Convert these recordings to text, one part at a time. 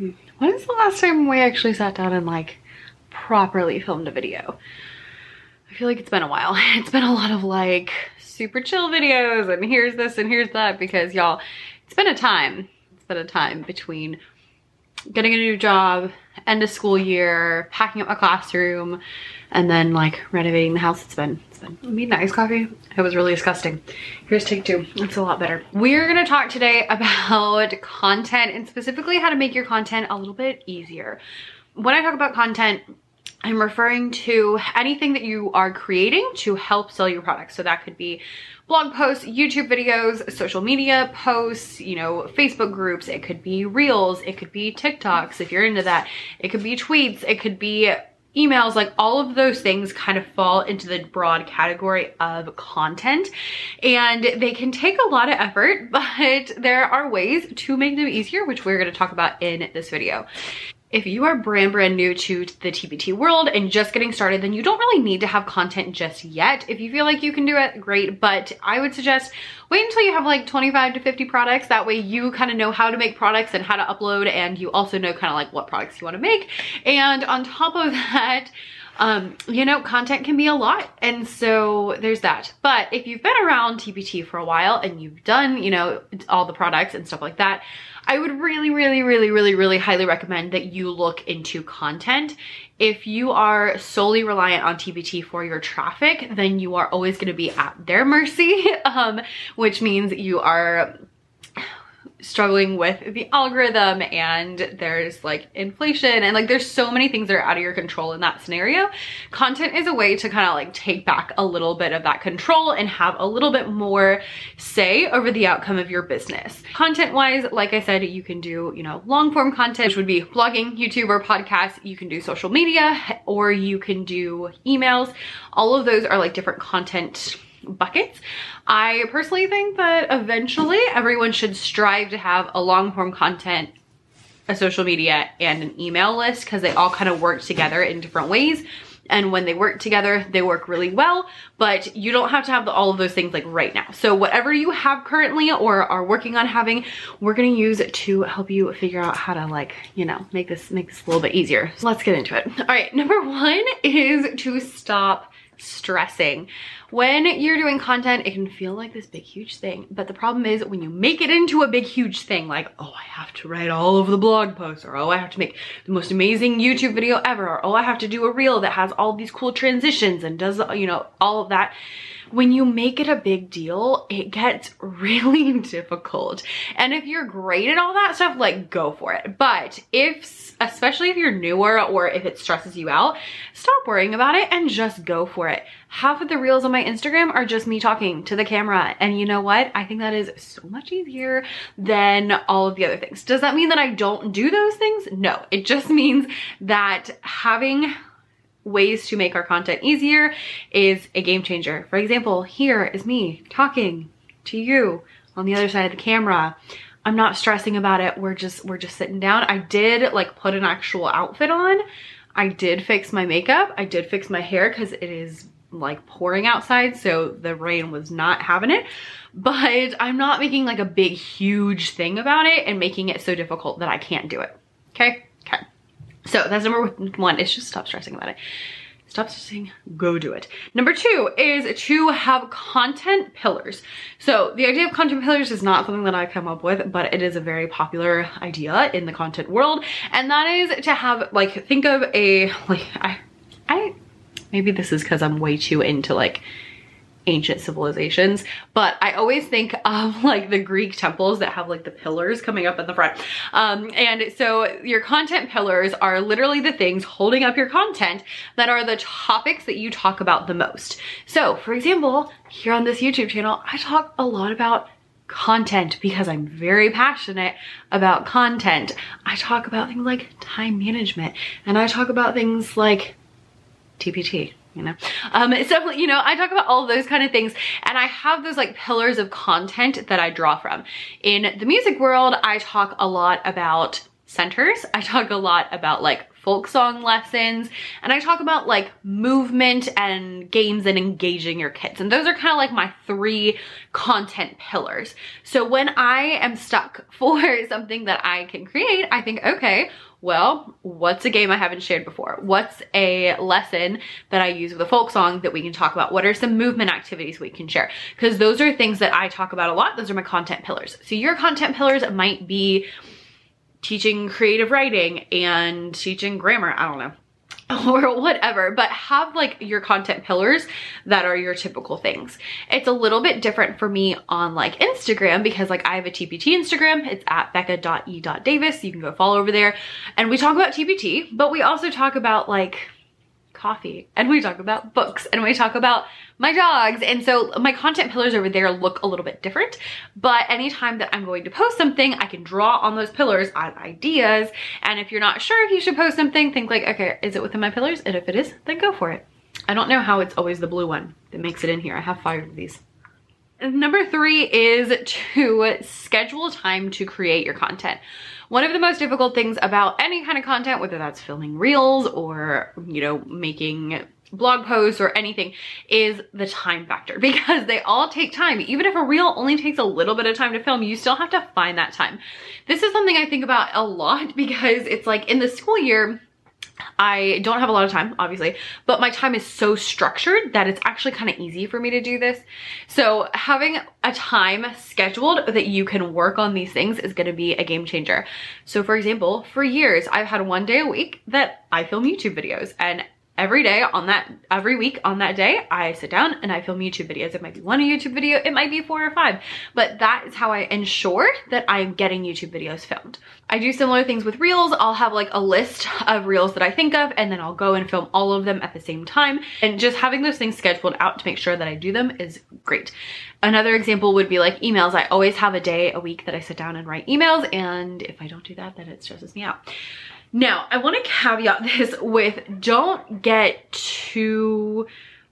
When is the last time we actually sat down and like properly filmed a video? I feel like it's been a while. It's been a lot of like super chill videos and here's this and here's that because y'all, it's been a time. It's been a time between getting a new job, end of school year, packing up my classroom, and then like renovating the house. It's been, it's been, I nice coffee. It was really disgusting. Here's take two. It's a lot better. We're gonna talk today about content and specifically how to make your content a little bit easier. When I talk about content, I'm referring to anything that you are creating to help sell your products. So that could be blog posts, YouTube videos, social media posts, you know, Facebook groups. It could be reels. It could be TikToks if you're into that. It could be tweets. It could be emails, like all of those things kind of fall into the broad category of content and they can take a lot of effort, but there are ways to make them easier, which we're going to talk about in this video. If you are brand brand new to the TPT world and just getting started, then you don't really need to have content just yet. If you feel like you can do it, great. But I would suggest wait until you have like 25 to 50 products. That way you kind of know how to make products and how to upload and you also know kind of like what products you want to make. And on top of that, um, you know, content can be a lot. And so there's that. But if you've been around TPT for a while and you've done, you know, all the products and stuff like that, I would really, really, really, really, really highly recommend that you look into content. If you are solely reliant on TPT for your traffic, then you are always going to be at their mercy, um, which means you are struggling with the algorithm and there's like inflation and like there's so many things that are out of your control in that scenario. Content is a way to kind of like take back a little bit of that control and have a little bit more say over the outcome of your business. Content wise, like I said, you can do, you know, long form content, which would be blogging, YouTube or podcasts. You can do social media or you can do emails. All of those are like different content buckets. I personally think that eventually everyone should strive to have a long form content, a social media, and an email list because they all kind of work together in different ways. And when they work together, they work really well, but you don't have to have the, all of those things like right now. So whatever you have currently or are working on having, we're gonna use to help you figure out how to like, you know, make this, make this a little bit easier. So let's get into it. All right, number one is to stop stressing. When you're doing content, it can feel like this big, huge thing. But the problem is when you make it into a big, huge thing, like, oh, I have to write all of the blog posts, or oh, I have to make the most amazing YouTube video ever, or oh, I have to do a reel that has all these cool transitions and does, you know, all of that when you make it a big deal, it gets really difficult. And if you're great at all that stuff, like go for it. But if, especially if you're newer or if it stresses you out, stop worrying about it and just go for it. Half of the reels on my Instagram are just me talking to the camera. And you know what? I think that is so much easier than all of the other things. Does that mean that I don't do those things? No, it just means that having ways to make our content easier is a game changer. For example, here is me talking to you on the other side of the camera. I'm not stressing about it. We're just we're just sitting down. I did like put an actual outfit on. I did fix my makeup. I did fix my hair cuz it is like pouring outside so the rain was not having it but I'm not making like a big huge thing about it and making it so difficult that I can't do it okay okay so that's number one, is just stop stressing about it. Stop stressing, go do it. Number two is to have content pillars. So the idea of content pillars is not something that I come up with, but it is a very popular idea in the content world. And that is to have, like, think of a, like, I, I, maybe this is because I'm way too into like ancient civilizations, but I always think of like the Greek temples that have like the pillars coming up in the front. Um, and so your content pillars are literally the things holding up your content that are the topics that you talk about the most. So for example, here on this YouTube channel, I talk a lot about content because I'm very passionate about content. I talk about things like time management and I talk about things like TPT, you know um it's definitely you know i talk about all those kind of things and i have those like pillars of content that i draw from in the music world i talk a lot about centers. I talk a lot about like folk song lessons and I talk about like movement and games and engaging your kids. And those are kind of like my three content pillars. So when I am stuck for something that I can create, I think, okay, well, what's a game I haven't shared before? What's a lesson that I use with a folk song that we can talk about? What are some movement activities we can share? Because those are things that I talk about a lot. Those are my content pillars. So your content pillars might be teaching creative writing and teaching grammar. I don't know or whatever, but have like your content pillars that are your typical things. It's a little bit different for me on like Instagram because like I have a TPT Instagram. It's at becca.e.davis. You can go follow over there. And we talk about TPT, but we also talk about like coffee and we talk about books and we talk about my dogs. And so my content pillars over there look a little bit different, but anytime that I'm going to post something, I can draw on those pillars as ideas. And if you're not sure if you should post something, think like, okay, is it within my pillars? And if it is, then go for it. I don't know how it's always the blue one that makes it in here. I have five of these. Number three is to schedule time to create your content. One of the most difficult things about any kind of content, whether that's filming reels or, you know, making blog posts or anything is the time factor because they all take time. Even if a reel only takes a little bit of time to film, you still have to find that time. This is something I think about a lot because it's like in the school year, I don't have a lot of time, obviously, but my time is so structured that it's actually kind of easy for me to do this. So having a time scheduled that you can work on these things is gonna be a game changer. So for example, for years, I've had one day a week that I film YouTube videos and every day on that, every week on that day, I sit down and I film YouTube videos. It might be one YouTube video, it might be four or five, but that is how I ensure that I'm getting YouTube videos filmed. I do similar things with reels. I'll have like a list of reels that I think of and then I'll go and film all of them at the same time. And just having those things scheduled out to make sure that I do them is great. Another example would be like emails. I always have a day a week that I sit down and write emails. And if I don't do that, then it stresses me out. Now, I want to caveat this with don't get too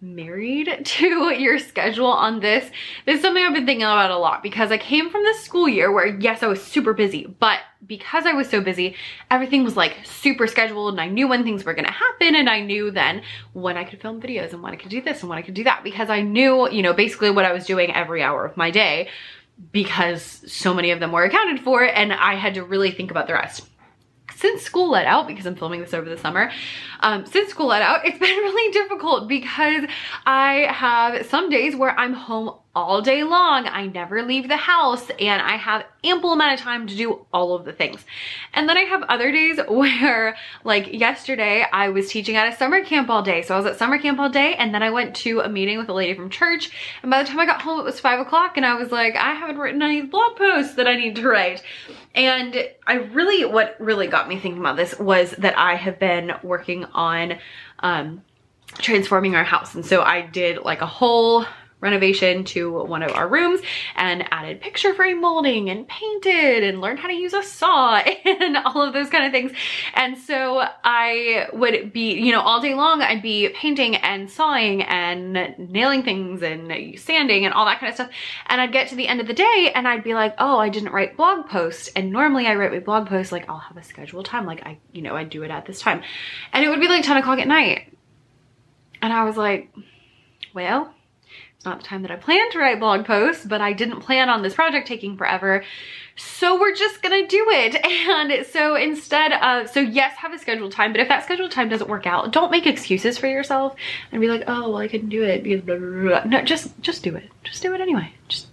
married to your schedule on this. This is something I've been thinking about a lot because I came from the school year where yes, I was super busy, but because I was so busy, everything was like super scheduled and I knew when things were gonna happen and I knew then when I could film videos and when I could do this and when I could do that because I knew, you know, basically what I was doing every hour of my day because so many of them were accounted for and I had to really think about the rest since school let out, because I'm filming this over the summer, um, since school let out, it's been really difficult because I have some days where I'm home all day long. I never leave the house and I have ample amount of time to do all of the things. And then I have other days where like yesterday I was teaching at a summer camp all day. So I was at summer camp all day and then I went to a meeting with a lady from church. And by the time I got home, it was five o'clock and I was like, I haven't written any blog posts that I need to write. And I really, what really got me thinking about this was that I have been working on um, transforming our house. And so I did like a whole renovation to one of our rooms and added picture frame molding and painted and learned how to use a saw and all of those kind of things. And so I would be, you know, all day long I'd be painting and sawing and nailing things and sanding and all that kind of stuff. And I'd get to the end of the day and I'd be like, oh, I didn't write blog posts. And normally I write my blog posts like I'll have a scheduled time. Like I, you know, I do it at this time. And it would be like 10 o'clock at night. And I was like, well, not the time that I planned to write blog posts, but I didn't plan on this project taking forever. So we're just gonna do it. And so instead of, so yes, have a scheduled time, but if that scheduled time doesn't work out, don't make excuses for yourself and be like, oh, well, I couldn't do it because. No, just, just do it. Just do it anyway. Just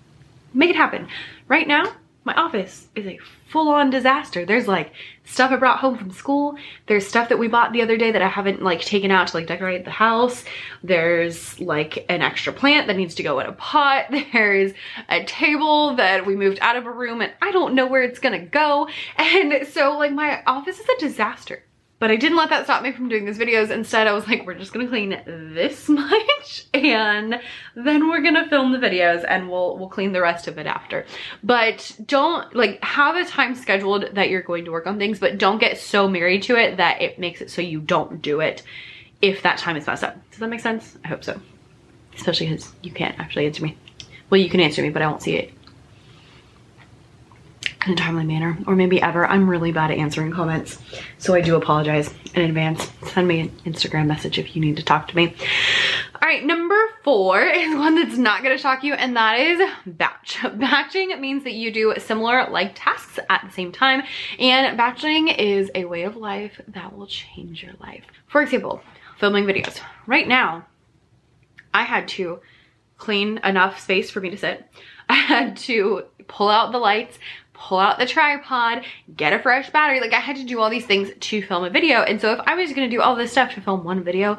make it happen. Right now, my office is a full-on disaster. There's like stuff I brought home from school. There's stuff that we bought the other day that I haven't like taken out to like decorate the house. There's like an extra plant that needs to go in a pot. There's a table that we moved out of a room and I don't know where it's gonna go. And so like my office is a disaster. But I didn't let that stop me from doing these videos. Instead, I was like, we're just gonna clean this much and then we're gonna film the videos and we'll, we'll clean the rest of it after. But don't, like, have a time scheduled that you're going to work on things, but don't get so married to it that it makes it so you don't do it if that time is messed up. Does that make sense? I hope so. Especially because you can't actually answer me. Well, you can answer me, but I won't see it. In a timely manner or maybe ever. I'm really bad at answering comments. So I do apologize in advance. Send me an Instagram message if you need to talk to me. All right, number four is one that's not gonna shock you and that is batch. Batching means that you do similar like tasks at the same time and batching is a way of life that will change your life. For example, filming videos. Right now, I had to clean enough space for me to sit. I had to pull out the lights, pull out the tripod, get a fresh battery. Like I had to do all these things to film a video. And so if I was gonna do all this stuff to film one video,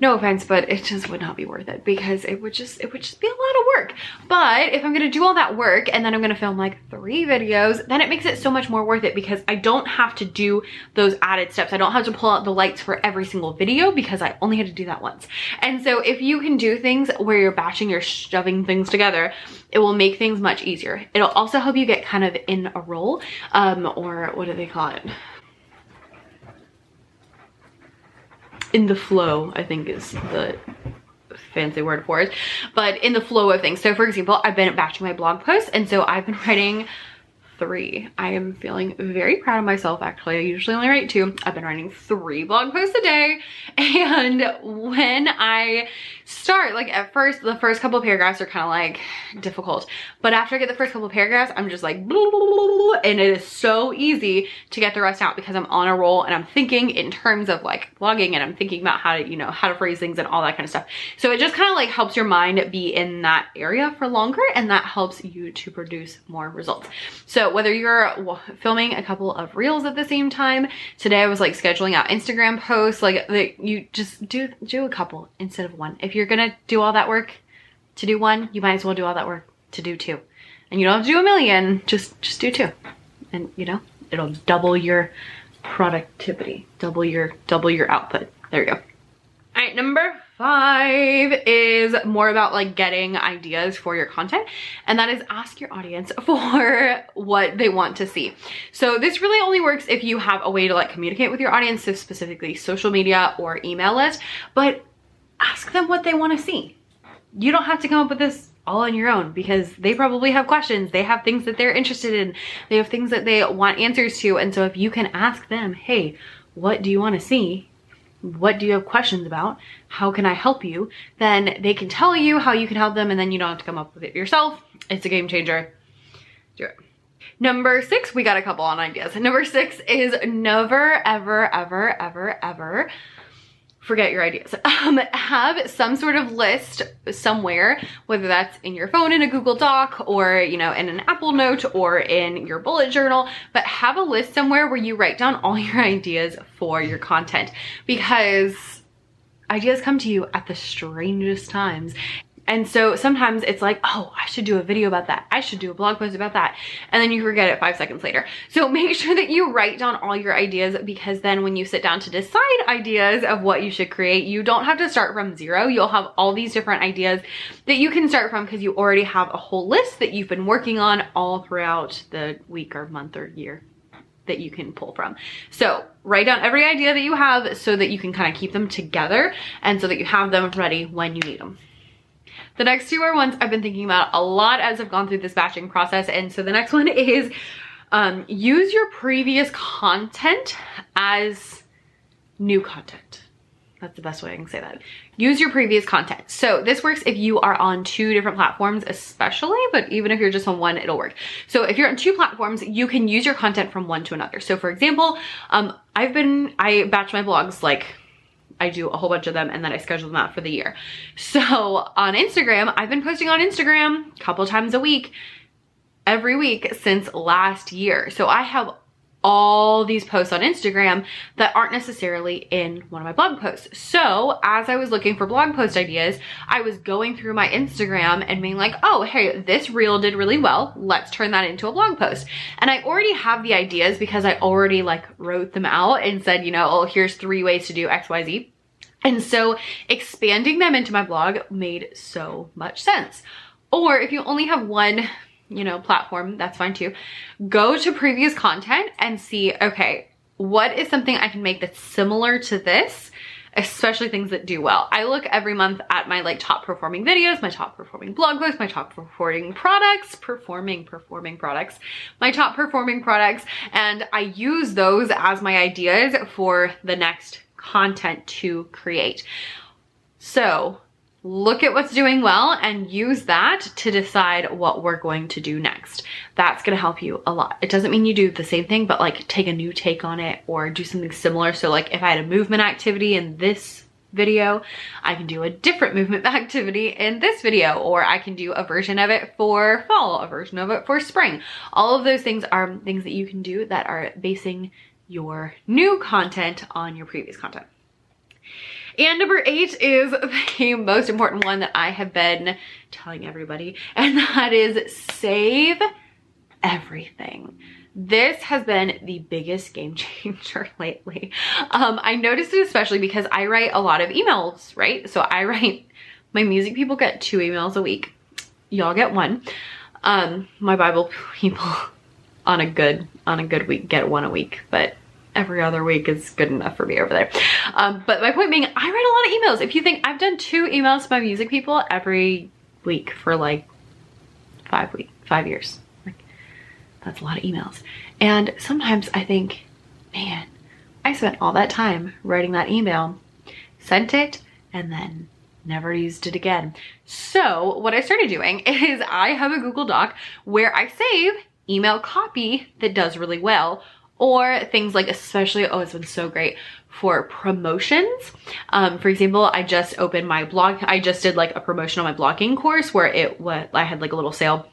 no offense, but it just would not be worth it because it would just, it would just be a lot of work. But if I'm gonna do all that work and then I'm gonna film like three videos, then it makes it so much more worth it because I don't have to do those added steps. I don't have to pull out the lights for every single video because I only had to do that once. And so if you can do things where you're batching, you're shoving things together, it will make things much easier. It'll also help you get kind of in a role um, or what do they call it? In the flow, I think is the fancy word for it, but in the flow of things. So for example, I've been batching my blog posts and so I've been writing three. I am feeling very proud of myself actually. I usually only write two. I've been writing three blog posts a day and when I start, like at first, the first couple of paragraphs are kind of like difficult, but after I get the first couple of paragraphs, I'm just like and it is so easy to get the rest out because I'm on a roll and I'm thinking in terms of like blogging and I'm thinking about how to, you know, how to phrase things and all that kind of stuff. So it just kind of like helps your mind be in that area for longer and that helps you to produce more results. So whether you're filming a couple of reels at the same time, today I was like scheduling out Instagram posts, like, like you just do, do a couple instead of one. If you're gonna do all that work to do one, you might as well do all that work to do two. And you don't have to do a million, just, just do two. And you know, it'll double your productivity, double your, double your output. There you go. All right, number five is more about like getting ideas for your content and that is ask your audience for what they want to see. So this really only works if you have a way to like communicate with your audience so specifically social media or email list but ask them what they want to see. You don't have to come up with this all on your own because they probably have questions they have things that they're interested in they have things that they want answers to and so if you can ask them hey what do you want to see what do you have questions about? How can I help you? Then they can tell you how you can help them and then you don't have to come up with it yourself. It's a game changer. Do it. Number six, we got a couple on ideas. Number six is never, ever, ever, ever, ever forget your ideas. Um, have some sort of list somewhere, whether that's in your phone in a Google Doc or, you know, in an Apple Note or in your bullet journal, but have a list somewhere where you write down all your ideas for your content because ideas come to you at the strangest times and so sometimes it's like, oh, I should do a video about that. I should do a blog post about that. And then you forget it five seconds later. So make sure that you write down all your ideas because then when you sit down to decide ideas of what you should create, you don't have to start from zero. You'll have all these different ideas that you can start from because you already have a whole list that you've been working on all throughout the week or month or year that you can pull from. So write down every idea that you have so that you can kind of keep them together and so that you have them ready when you need them. The next two are ones I've been thinking about a lot as I've gone through this batching process. And so the next one is um, use your previous content as new content. That's the best way I can say that. Use your previous content. So this works if you are on two different platforms especially, but even if you're just on one, it'll work. So if you're on two platforms, you can use your content from one to another. So for example, um, I've been, I batch my blogs like I do a whole bunch of them and then I schedule them out for the year. So on Instagram, I've been posting on Instagram a couple times a week, every week since last year. So I have all these posts on Instagram that aren't necessarily in one of my blog posts. So as I was looking for blog post ideas, I was going through my Instagram and being like, oh, hey, this reel did really well. Let's turn that into a blog post. And I already have the ideas because I already like wrote them out and said, you know, oh, here's three ways to do X, Y, Z. And so expanding them into my blog made so much sense. Or if you only have one you know, platform, that's fine too. Go to previous content and see, okay, what is something I can make that's similar to this especially things that do well. I look every month at my like top performing videos, my top performing blog posts, my top performing products, performing, performing products, my top performing products, and I use those as my ideas for the next content to create. So look at what's doing well and use that to decide what we're going to do next. That's gonna help you a lot. It doesn't mean you do the same thing, but like take a new take on it or do something similar. So like if I had a movement activity in this video, I can do a different movement activity in this video, or I can do a version of it for fall, a version of it for spring. All of those things are things that you can do that are basing your new content on your previous content. And number eight is the most important one that I have been telling everybody, and that is save everything. This has been the biggest game changer lately. Um, I noticed it especially because I write a lot of emails, right? So I write, my music people get two emails a week. Y'all get one. Um, my Bible people on a good, on a good week get one a week, but every other week is good enough for me over there. Um, but my point being, I write a lot of emails. If you think I've done two emails to my music people every week for like five week, five years. Like that's a lot of emails. And sometimes I think, man, I spent all that time writing that email, sent it, and then never used it again. So what I started doing is I have a Google Doc where I save email copy that does really well or things like especially, oh, it's been so great for promotions. Um, for example, I just opened my blog. I just did like a promotion on my blogging course where it was, I had like a little sale.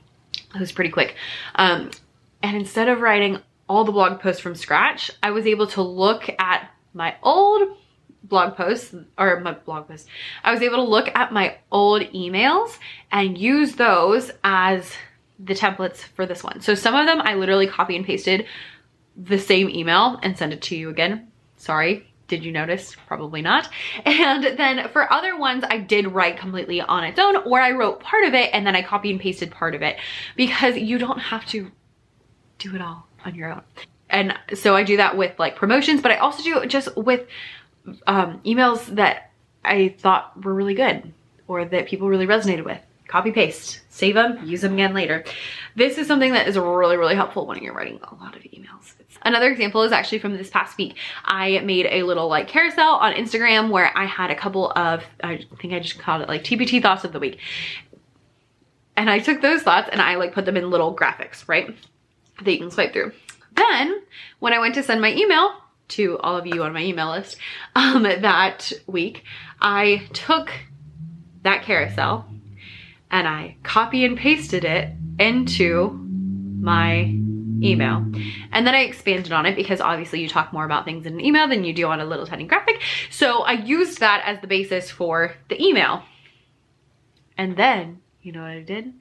It was pretty quick. Um, and instead of writing all the blog posts from scratch, I was able to look at my old blog posts or my blog posts. I was able to look at my old emails and use those as the templates for this one. So some of them I literally copy and pasted the same email and send it to you again. Sorry, did you notice? Probably not. And then for other ones, I did write completely on its own or I wrote part of it and then I copy and pasted part of it because you don't have to do it all on your own. And so I do that with like promotions, but I also do it just with um, emails that I thought were really good or that people really resonated with copy paste, save them, use them again later. This is something that is really, really helpful when you're writing a lot of emails. Another example is actually from this past week. I made a little like carousel on Instagram where I had a couple of, I think I just called it like TPT thoughts of the week. And I took those thoughts and I like put them in little graphics, right? That you can swipe through. Then when I went to send my email to all of you on my email list um, that week, I took that carousel and I copy and pasted it into my email. And then I expanded on it because obviously you talk more about things in an email than you do on a little tiny graphic. So I used that as the basis for the email. And then, you know what I did?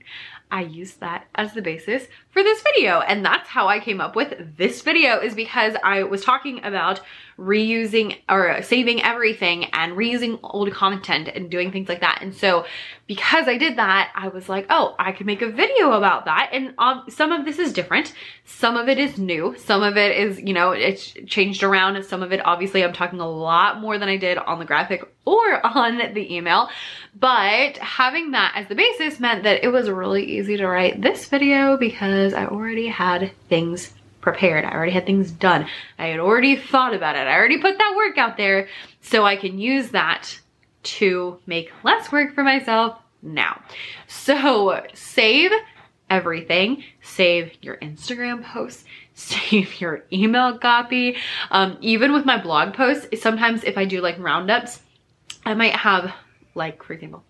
I used that as the basis for this video. And that's how I came up with this video is because I was talking about reusing or saving everything and reusing old content and doing things like that. And so because I did that, I was like, oh, I could make a video about that. And um, some of this is different. Some of it is new. Some of it is, you know, it's changed around. And some of it, obviously, I'm talking a lot more than I did on the graphic or on the email. But having that as the basis meant that it was really easy to write this video because I already had things prepared. I already had things done. I had already thought about it. I already put that work out there so I can use that to make less work for myself now. So save everything. Save your Instagram posts, save your email copy. Um, even with my blog posts, sometimes if I do like roundups, I might have like, for example,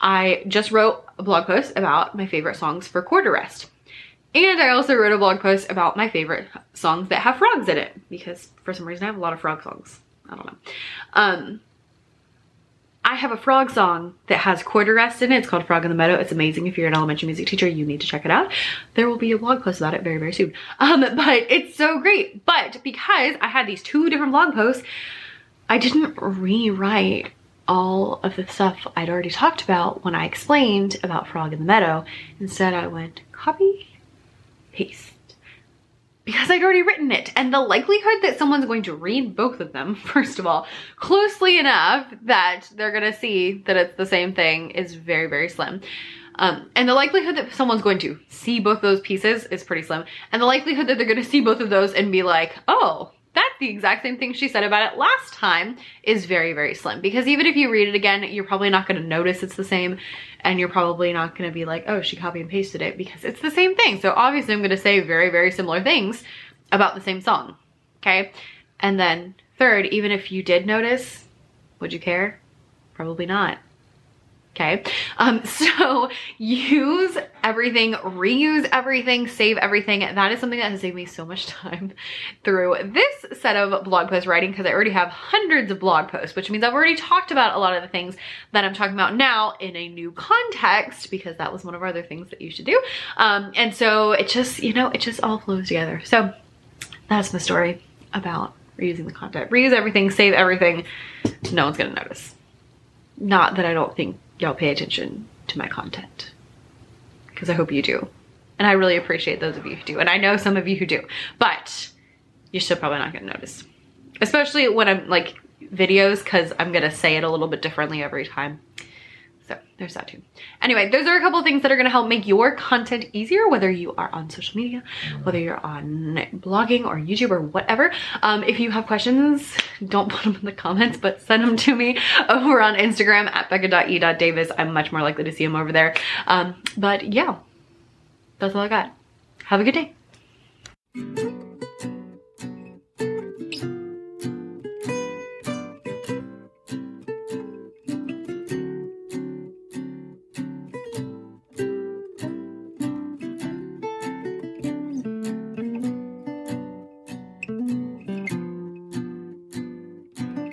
I just wrote a blog post about my favorite songs for quarter rest. And I also wrote a blog post about my favorite songs that have frogs in it because for some reason I have a lot of frog songs. I don't know. Um, I have a frog song that has quarter rest in it. It's called Frog in the Meadow. It's amazing. If you're an elementary music teacher, you need to check it out. There will be a blog post about it very, very soon. Um, but it's so great. But because I had these two different blog posts, I didn't rewrite all of the stuff I'd already talked about when I explained about Frog in the Meadow. Instead, I went copy, paste, because I'd already written it. And the likelihood that someone's going to read both of them, first of all, closely enough that they're gonna see that it's the same thing is very, very slim. Um, and the likelihood that someone's going to see both those pieces is pretty slim. And the likelihood that they're gonna see both of those and be like, oh, that's the exact same thing she said about it last time is very, very slim. Because even if you read it again, you're probably not gonna notice it's the same and you're probably not gonna be like, oh, she copy and pasted it because it's the same thing. So obviously I'm gonna say very, very similar things about the same song, okay? And then third, even if you did notice, would you care? Probably not okay? Um, so use everything, reuse everything, save everything. That is something that has saved me so much time through this set of blog post writing because I already have hundreds of blog posts, which means I've already talked about a lot of the things that I'm talking about now in a new context because that was one of our other things that you should do. Um, and so it just, you know, it just all flows together. So that's the story about reusing the content. Reuse everything, save everything. No one's gonna notice. Not that I don't think y'all pay attention to my content because I hope you do. And I really appreciate those of you who do. And I know some of you who do, but you're still probably not gonna notice. Especially when I'm like videos because I'm gonna say it a little bit differently every time. So there's that too. Anyway, those are a couple things that are gonna help make your content easier, whether you are on social media, whether you're on blogging or YouTube or whatever. Um, if you have questions, don't put them in the comments, but send them to me over on Instagram at becca.e.davis. I'm much more likely to see them over there. Um, but yeah, that's all I got. Have a good day.